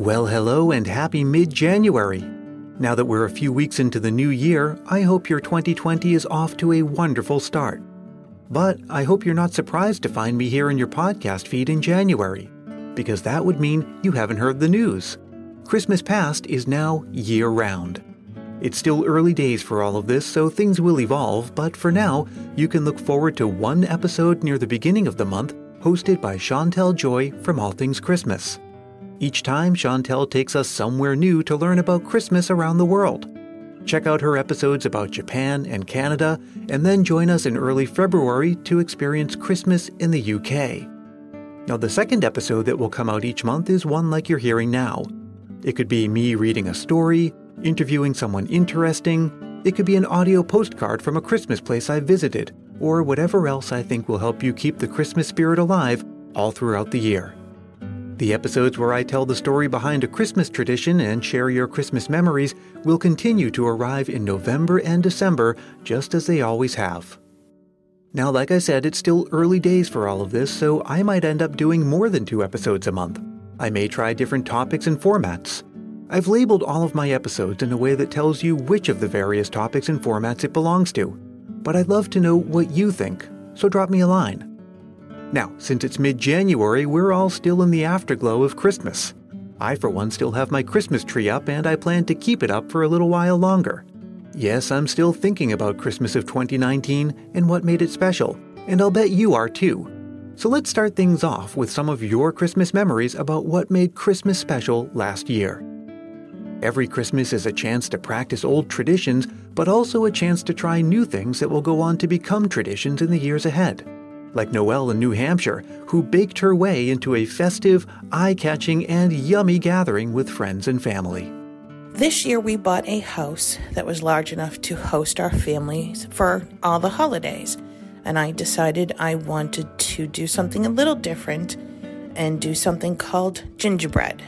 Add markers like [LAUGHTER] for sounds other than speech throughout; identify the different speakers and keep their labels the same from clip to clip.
Speaker 1: Well, hello and happy mid January. Now that we're a few weeks into the new year, I hope your 2020 is off to a wonderful start. But I hope you're not surprised to find me here in your podcast feed in January, because that would mean you haven't heard the news. Christmas past is now year round. It's still early days for all of this, so things will evolve, but for now, you can look forward to one episode near the beginning of the month hosted by Chantel Joy from All Things Christmas. Each time, Chantel takes us somewhere new to learn about Christmas around the world. Check out her episodes about Japan and Canada, and then join us in early February to experience Christmas in the UK. Now, the second episode that will come out each month is one like you're hearing now. It could be me reading a story, interviewing someone interesting, it could be an audio postcard from a Christmas place I visited, or whatever else I think will help you keep the Christmas spirit alive all throughout the year. The episodes where I tell the story behind a Christmas tradition and share your Christmas memories will continue to arrive in November and December, just as they always have. Now, like I said, it's still early days for all of this, so I might end up doing more than two episodes a month. I may try different topics and formats. I've labeled all of my episodes in a way that tells you which of the various topics and formats it belongs to. But I'd love to know what you think, so drop me a line. Now, since it's mid January, we're all still in the afterglow of Christmas. I, for one, still have my Christmas tree up, and I plan to keep it up for a little while longer. Yes, I'm still thinking about Christmas of 2019 and what made it special, and I'll bet you are too. So let's start things off with some of your Christmas memories about what made Christmas special last year. Every Christmas is a chance to practice old traditions, but also a chance to try new things that will go on to become traditions in the years ahead like Noelle in New Hampshire, who baked her way into a festive, eye catching, and yummy gathering with friends and family.
Speaker 2: This year, we bought a house that was large enough to host our families for all the holidays. And I decided I wanted to do something a little different and do something called gingerbread.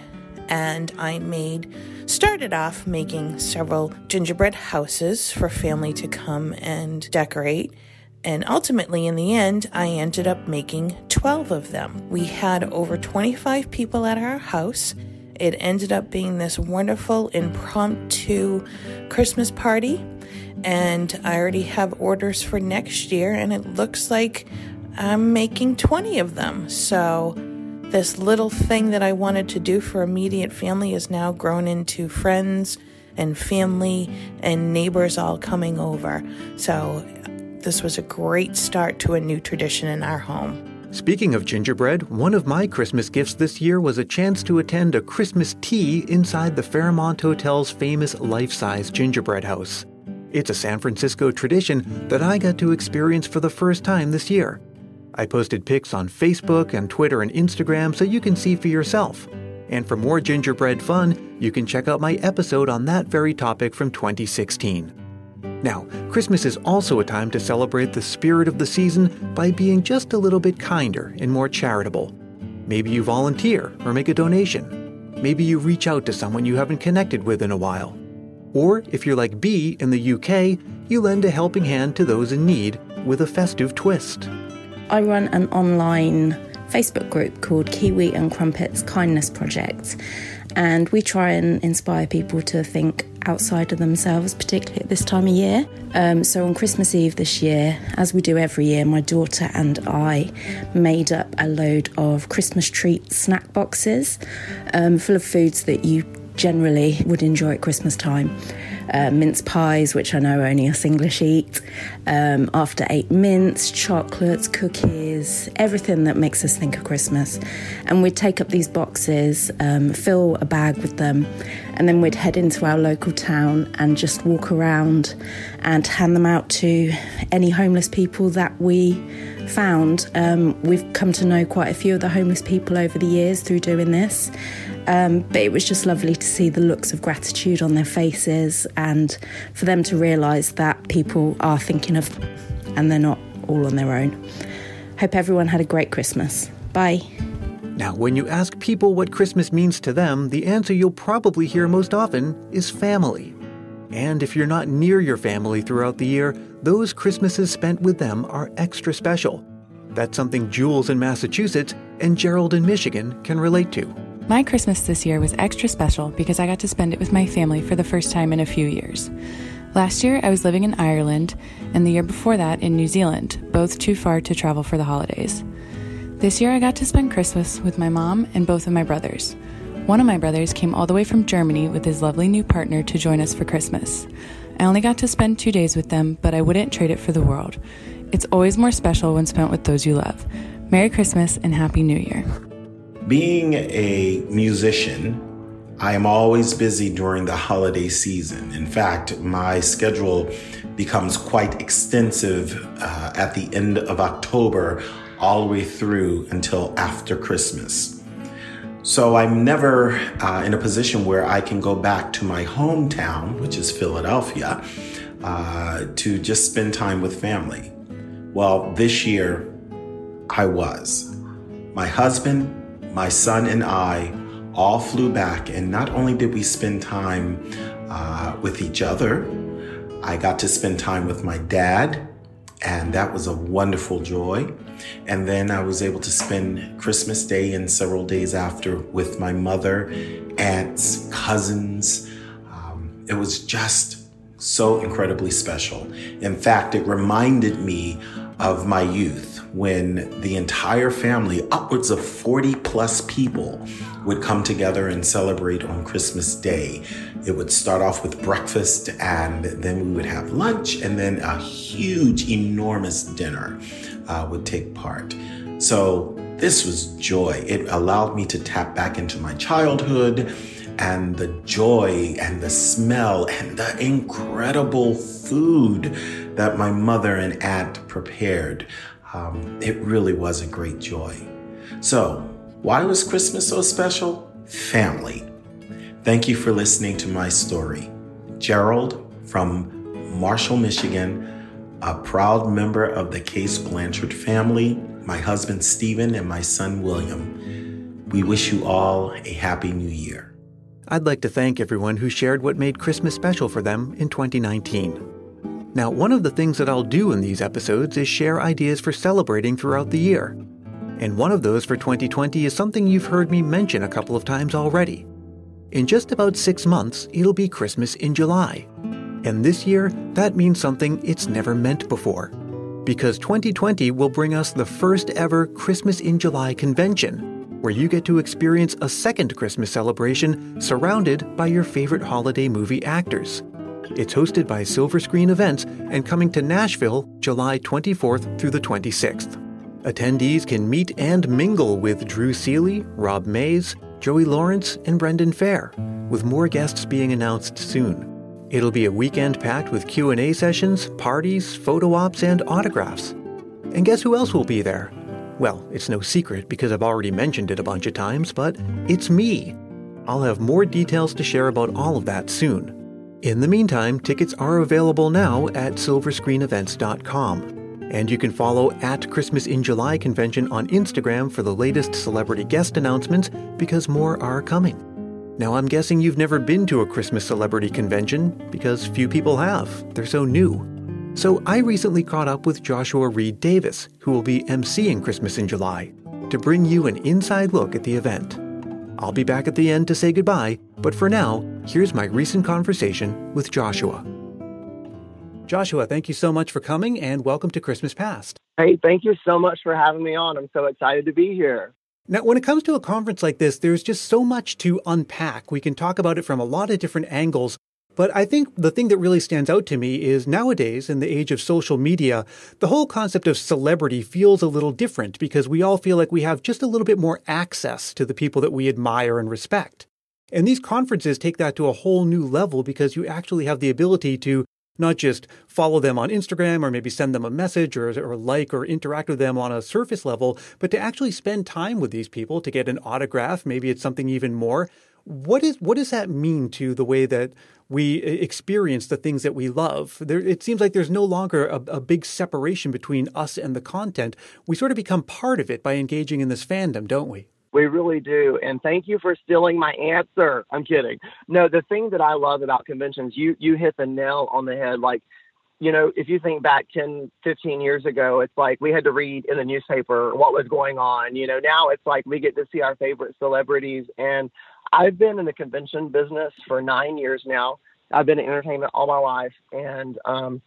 Speaker 2: And I made, started off making several gingerbread houses for family to come and decorate. And ultimately, in the end, I ended up making 12 of them. We had over 25 people at our house. It ended up being this wonderful impromptu Christmas party. And I already have orders for next year, and it looks like I'm making 20 of them. So, this little thing that I wanted to do for immediate family is now grown into friends and family and neighbors all coming over. So, this was a great start to a new tradition in our home.
Speaker 1: Speaking of gingerbread, one of my Christmas gifts this year was a chance to attend a Christmas tea inside the Fairmont Hotel's famous life size gingerbread house. It's a San Francisco tradition that I got to experience for the first time this year. I posted pics on Facebook and Twitter and Instagram so you can see for yourself. And for more gingerbread fun, you can check out my episode on that very topic from 2016. Now, Christmas is also a time to celebrate the spirit of the season by being just a little bit kinder and more charitable. Maybe you volunteer or make a donation. Maybe you reach out to someone you haven't connected with in a while. Or if you're like B in the UK, you lend a helping hand to those in need with a festive twist.
Speaker 3: I run an online Facebook group called Kiwi and Crumpets Kindness Project, and we try and inspire people to think outside of themselves, particularly at this time of year. Um, so on Christmas Eve this year, as we do every year, my daughter and I made up a load of Christmas treat snack boxes um, full of foods that you generally would enjoy at Christmas time uh, mince pies, which I know only us English eat, um, after eight mints, chocolates, cookies, everything that makes us think of Christmas. And we'd take up these boxes, um, fill a bag with them, and then we'd head into our local town and just walk around and hand them out to any homeless people that we found. Um, we've come to know quite a few of the homeless people over the years through doing this. Um, but it was just lovely to see the looks of gratitude on their faces and for them to realise that people are thinking of them and they're not all on their own. Hope everyone had a great Christmas. Bye.
Speaker 1: Now, when you ask people what Christmas means to them, the answer you'll probably hear most often is family. And if you're not near your family throughout the year, those Christmases spent with them are extra special. That's something Jules in Massachusetts and Gerald in Michigan can relate to.
Speaker 4: My Christmas this year was extra special because I got to spend it with my family for the first time in a few years. Last year, I was living in Ireland, and the year before that in New Zealand, both too far to travel for the holidays. This year, I got to spend Christmas with my mom and both of my brothers. One of my brothers came all the way from Germany with his lovely new partner to join us for Christmas. I only got to spend two days with them, but I wouldn't trade it for the world. It's always more special when spent with those you love. Merry Christmas and Happy New Year.
Speaker 5: Being a musician, I am always busy during the holiday season. In fact, my schedule becomes quite extensive uh, at the end of October, all the way through until after Christmas. So I'm never uh, in a position where I can go back to my hometown, which is Philadelphia, uh, to just spend time with family. Well, this year I was. My husband, my son and I all flew back, and not only did we spend time uh, with each other, I got to spend time with my dad, and that was a wonderful joy. And then I was able to spend Christmas Day and several days after with my mother, aunts, cousins. Um, it was just so incredibly special. In fact, it reminded me of my youth when the entire family, upwards of 40 plus people, would come together and celebrate on Christmas Day. It would start off with breakfast, and then we would have lunch, and then a huge, enormous dinner uh, would take part. So, this was joy. It allowed me to tap back into my childhood and the joy and the smell and the incredible food that my mother and aunt prepared. Um, it really was a great joy. So, why was Christmas so special? Family. Thank you for listening to my story. Gerald from Marshall, Michigan, a proud member of the Case Blanchard family, my husband Stephen, and my son William. We wish you all a happy new year.
Speaker 1: I'd like to thank everyone who shared what made Christmas special for them in 2019. Now, one of the things that I'll do in these episodes is share ideas for celebrating throughout the year. And one of those for 2020 is something you've heard me mention a couple of times already. In just about six months, it'll be Christmas in July. And this year, that means something it's never meant before. Because 2020 will bring us the first ever Christmas in July convention, where you get to experience a second Christmas celebration surrounded by your favorite holiday movie actors. It's hosted by Silver Screen Events and coming to Nashville July 24th through the 26th. Attendees can meet and mingle with Drew Seeley, Rob Mayes, Joey Lawrence, and Brendan Fehr, with more guests being announced soon. It'll be a weekend packed with Q&A sessions, parties, photo ops, and autographs. And guess who else will be there? Well, it's no secret because I've already mentioned it a bunch of times, but it's me. I'll have more details to share about all of that soon. In the meantime, tickets are available now at silverscreenevents.com. And you can follow at Christmas in July convention on Instagram for the latest celebrity guest announcements because more are coming. Now, I'm guessing you've never been to a Christmas celebrity convention because few people have. They're so new. So I recently caught up with Joshua Reid-Davis, who will be emceeing Christmas in July, to bring you an inside look at the event. I'll be back at the end to say goodbye, but for now, here's my recent conversation with Joshua. Joshua, thank you so much for coming and welcome to Christmas Past.
Speaker 6: Hey, thank you so much for having me on. I'm so excited to be here.
Speaker 1: Now, when it comes to a conference like this, there's just so much to unpack. We can talk about it from a lot of different angles, but I think the thing that really stands out to me is nowadays, in the age of social media, the whole concept of celebrity feels a little different because we all feel like we have just a little bit more access to the people that we admire and respect. And these conferences take that to a whole new level because you actually have the ability to not just follow them on Instagram or maybe send them a message or, or like or interact with them on a surface level, but to actually spend time with these people to get an autograph. Maybe it's something even more. What is what does that mean to the way that we experience the things that we love? There, it seems like there's no longer a, a big separation between us and the content. We sort of become part of it by engaging in this fandom, don't we?
Speaker 6: We really do. And thank you for stealing my answer. I'm kidding. No, the thing that I love about conventions, you you hit the nail on the head. Like you know, if you think back 10, 15 years ago, it's like we had to read in the newspaper what was going on. You know, now it's like we get to see our favorite celebrities. And I've been in the convention business for nine years now. I've been in entertainment all my life. And, um,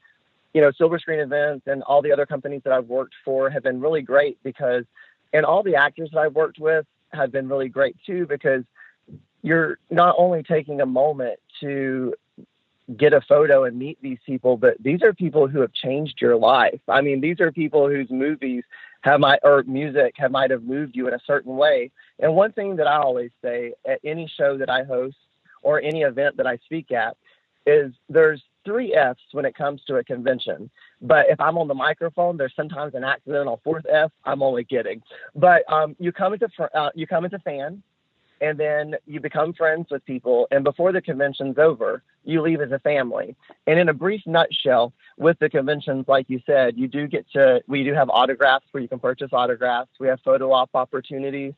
Speaker 6: you know, Silver Screen Events and all the other companies that I've worked for have been really great because, and all the actors that I've worked with have been really great too because you're not only taking a moment to get a photo and meet these people, but these are people who have changed your life. I mean, these are people whose movies have my or music have might have moved you in a certain way. And one thing that I always say at any show that I host or any event that I speak at is there's three F's when it comes to a convention. But if I'm on the microphone, there's sometimes an accidental fourth F. I'm only kidding. But um, you come as a uh, you come a fan, and then you become friends with people and before the convention's over you leave as a family. And in a brief nutshell with the conventions like you said you do get to we do have autographs where you can purchase autographs. We have photo op opportunities.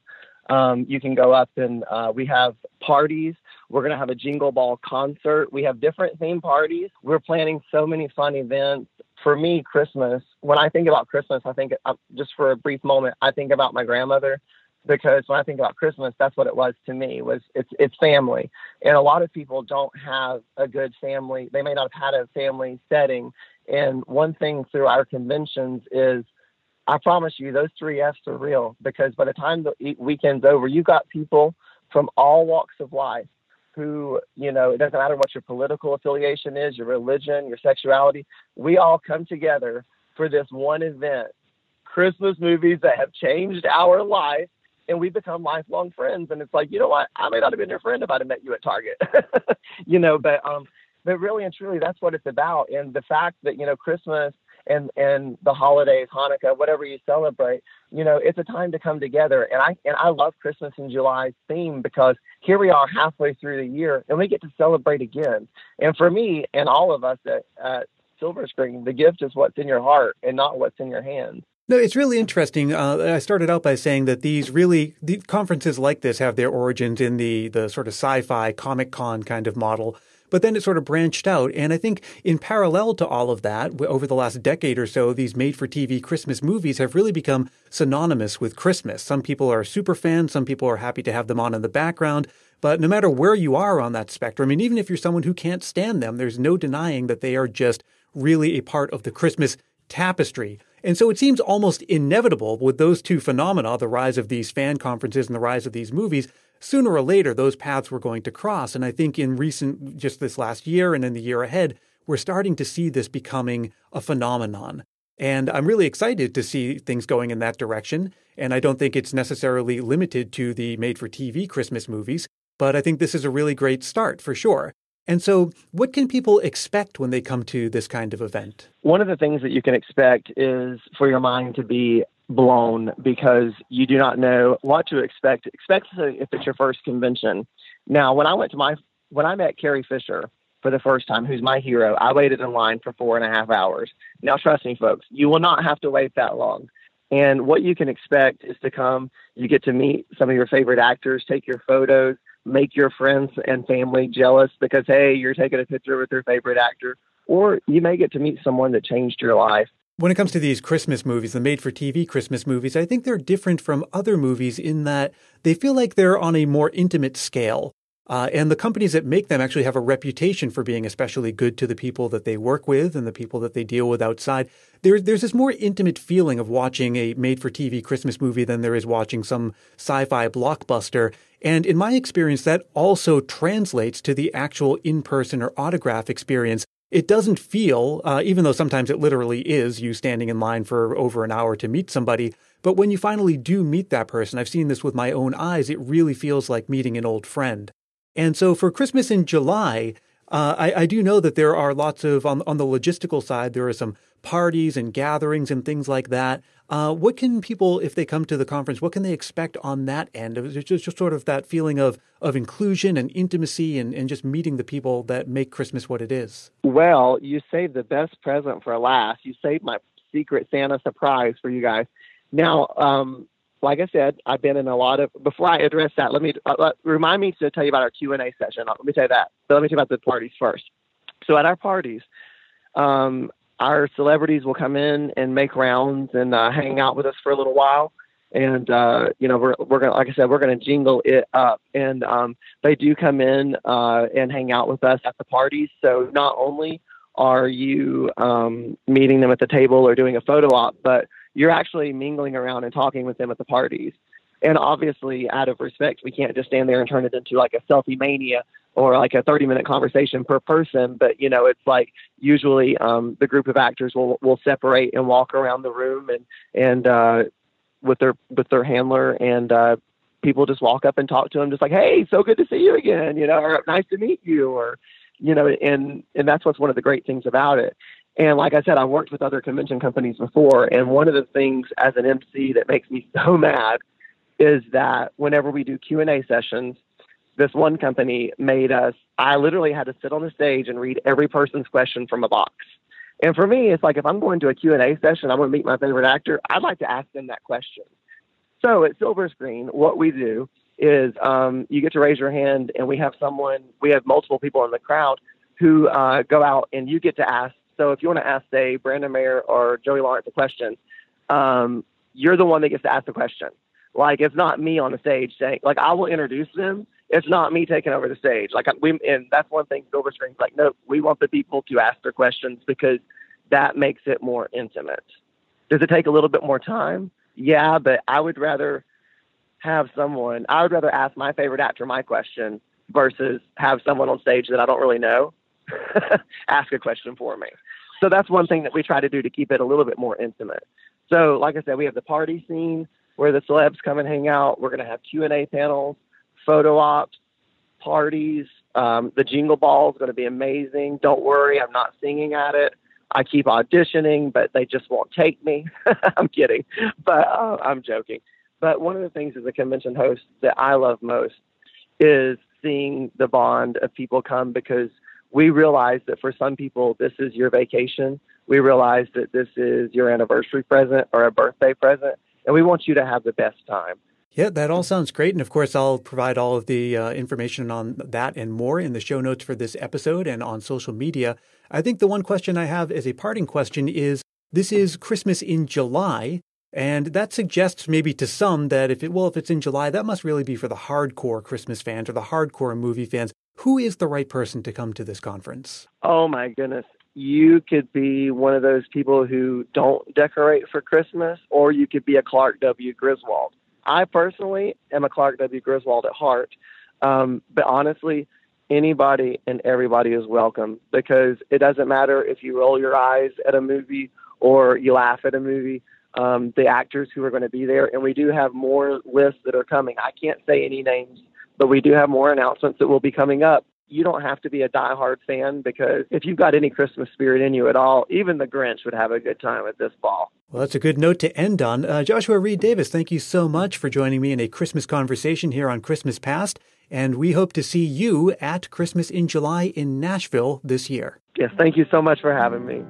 Speaker 6: Um, you can go up and uh, we have parties. We're going to have a jingle ball concert. We have different theme parties. We're planning so many fun events for me christmas when i think about christmas i think uh, just for a brief moment i think about my grandmother because when I think about Christmas, that's what it was to me was it's it's family, and a lot of people don't have a good family. They may not have had a family setting, and one thing through our conventions is, I promise you, those three F's are real because by the time the weekend's over, you've got people from all walks of life who, you know, it doesn't matter what your political affiliation is, your religion, your sexuality. We all come together for this one event Christmas movies that have changed our life and we become lifelong friends. And it's like, you know what? I may not have been your friend if I'd have met you at Target, [LAUGHS] you know, but, um, but really and truly, that's what it's about. And the fact that, you know, Christmas and, and the holidays, Hanukkah, whatever you celebrate, you know, it's a time to come together. And I, and I love Christmas in July's theme because here we are halfway through the year and we get to celebrate again. And for me and all of us at, at Silver Screen, the gift is what's in your heart and not what's in your hands.
Speaker 1: No, it's really interesting. Uh, I started out by saying that these really the conferences like this have their origins in the the sort of sci-fi comic con kind of model, but then it sort of branched out. And I think in parallel to all of that, over the last decade or so, these made-for-TV Christmas movies have really become synonymous with Christmas. Some people are super fans, some people are happy to have them on in the background. But no matter where you are on that spectrum, and even if you're someone who can't stand them, there's no denying that they are just really a part of the Christmas tapestry. And so it seems almost inevitable with those two phenomena, the rise of these fan conferences and the rise of these movies, sooner or later those paths were going to cross. And I think in recent, just this last year and in the year ahead, we're starting to see this becoming a phenomenon. And I'm really excited to see things going in that direction. And I don't think it's necessarily limited to the made for TV Christmas movies, but I think this is a really great start for sure. And so, what can people expect when they come to this kind of event?
Speaker 6: One of the things that you can expect is for your mind to be blown because you do not know what to expect, especially if it's your first convention. Now, when I went to my, when I met Carrie Fisher for the first time, who's my hero, I waited in line for four and a half hours. Now, trust me, folks, you will not have to wait that long. And what you can expect is to come, you get to meet some of your favorite actors, take your photos, make your friends and family jealous because hey, you're taking a picture with your favorite actor, or you may get to meet someone that changed your life.
Speaker 1: When it comes to these Christmas movies, the made for TV Christmas movies, I think they're different from other movies in that they feel like they're on a more intimate scale. Uh, and the companies that make them actually have a reputation for being especially good to the people that they work with and the people that they deal with outside. There, there's this more intimate feeling of watching a made for TV Christmas movie than there is watching some sci fi blockbuster. And in my experience, that also translates to the actual in person or autograph experience. It doesn't feel, uh, even though sometimes it literally is you standing in line for over an hour to meet somebody, but when you finally do meet that person, I've seen this with my own eyes, it really feels like meeting an old friend. And so for Christmas in July, uh, I, I, do know that there are lots of, on, on the logistical side, there are some parties and gatherings and things like that. Uh, what can people, if they come to the conference, what can they expect on that end? It's just, just sort of that feeling of, of inclusion and intimacy and, and just meeting the people that make Christmas what it is.
Speaker 6: Well, you saved the best present for last. You saved my secret Santa surprise for you guys. Now, um, like I said, I've been in a lot of. Before I address that, let me uh, let, remind me to tell you about our Q and A session. Let me tell you that. But let me tell you about the parties first. So at our parties, um, our celebrities will come in and make rounds and uh, hang out with us for a little while. And uh, you know, we're we're gonna, like I said, we're gonna jingle it up. And um, they do come in uh, and hang out with us at the parties. So not only are you um, meeting them at the table or doing a photo op, but you're actually mingling around and talking with them at the parties. And obviously, out of respect, we can't just stand there and turn it into like a selfie mania or like a 30 minute conversation per person. But, you know, it's like usually um, the group of actors will, will separate and walk around the room and, and, uh, with their, with their handler and, uh, people just walk up and talk to them just like, Hey, so good to see you again, you know, or nice to meet you or, you know, and, and that's what's one of the great things about it. And like I said, I've worked with other convention companies before, and one of the things as an MC that makes me so [LAUGHS] mad is that whenever we do Q and A sessions, this one company made us. I literally had to sit on the stage and read every person's question from a box. And for me, it's like if I'm going to a Q and A session, I'm going to meet my favorite actor. I'd like to ask them that question. So at Silver Screen, what we do is um, you get to raise your hand, and we have someone. We have multiple people in the crowd who uh, go out, and you get to ask so if you want to ask, say, Brandon Mayer or Joey Lawrence a question, um, you're the one that gets to ask the question. Like it's not me on the stage saying, like I will introduce them. It's not me taking over the stage. Like we, and that's one thing Silver Screen's like, no, we want the people to ask their questions because that makes it more intimate. Does it take a little bit more time? Yeah, but I would rather have someone. I would rather ask my favorite actor my question versus have someone on stage that I don't really know [LAUGHS] ask a question for me. So that's one thing that we try to do to keep it a little bit more intimate. So, like I said, we have the party scene where the celebs come and hang out. We're going to have Q and A panels, photo ops, parties. Um, the Jingle Ball is going to be amazing. Don't worry, I'm not singing at it. I keep auditioning, but they just won't take me. [LAUGHS] I'm kidding, but uh, I'm joking. But one of the things as a convention host that I love most is seeing the bond of people come because we realize that for some people, this is your vacation. We realize that this is your anniversary present or a birthday present, and we want you to have the best time.
Speaker 1: Yeah, that all sounds great. And of course, I'll provide all of the uh, information on that and more in the show notes for this episode and on social media. I think the one question I have as a parting question is this is Christmas in July. And that suggests maybe to some that if it, well, if it's in July, that must really be for the hardcore Christmas fans or the hardcore movie fans. Who is the right person to come to this conference?
Speaker 6: Oh my goodness. You could be one of those people who don't decorate for Christmas, or you could be a Clark W. Griswold. I personally am a Clark W. Griswold at heart. Um, but honestly, anybody and everybody is welcome because it doesn't matter if you roll your eyes at a movie or you laugh at a movie. Um, the actors who are going to be there, and we do have more lists that are coming. I can't say any names but we do have more announcements that will be coming up. You don't have to be a diehard fan because if you've got any Christmas spirit in you at all, even the Grinch would have a good time at this ball.
Speaker 1: Well, that's a good note to end on. Uh, Joshua Reid-Davis, thank you so much for joining me in a Christmas conversation here on Christmas Past. And we hope to see you at Christmas in July in Nashville this year.
Speaker 6: Yes, thank you so much for having me.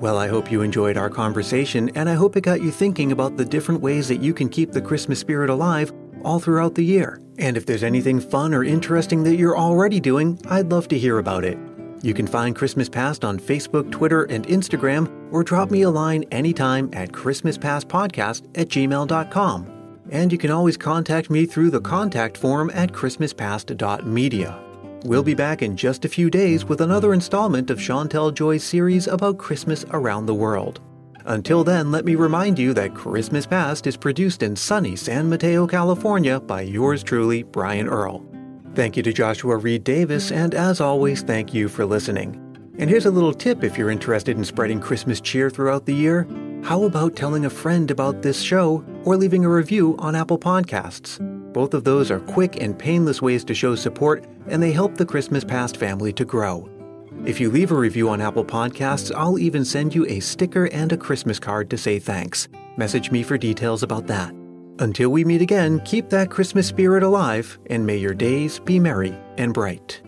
Speaker 1: Well, I hope you enjoyed our conversation, and I hope it got you thinking about the different ways that you can keep the Christmas spirit alive all throughout the year. And if there's anything fun or interesting that you're already doing, I'd love to hear about it. You can find Christmas Past on Facebook, Twitter, and Instagram, or drop me a line anytime at ChristmasPastPodcast at gmail.com. And you can always contact me through the contact form at ChristmasPast.media. We'll be back in just a few days with another installment of Chantel Joy's series about Christmas around the world. Until then, let me remind you that Christmas Past is produced in sunny San Mateo, California by yours truly, Brian Earl. Thank you to Joshua Reid-Davis, and as always, thank you for listening. And here's a little tip if you're interested in spreading Christmas cheer throughout the year. How about telling a friend about this show or leaving a review on Apple Podcasts? Both of those are quick and painless ways to show support, and they help the Christmas Past family to grow. If you leave a review on Apple Podcasts, I'll even send you a sticker and a Christmas card to say thanks. Message me for details about that. Until we meet again, keep that Christmas spirit alive, and may your days be merry and bright.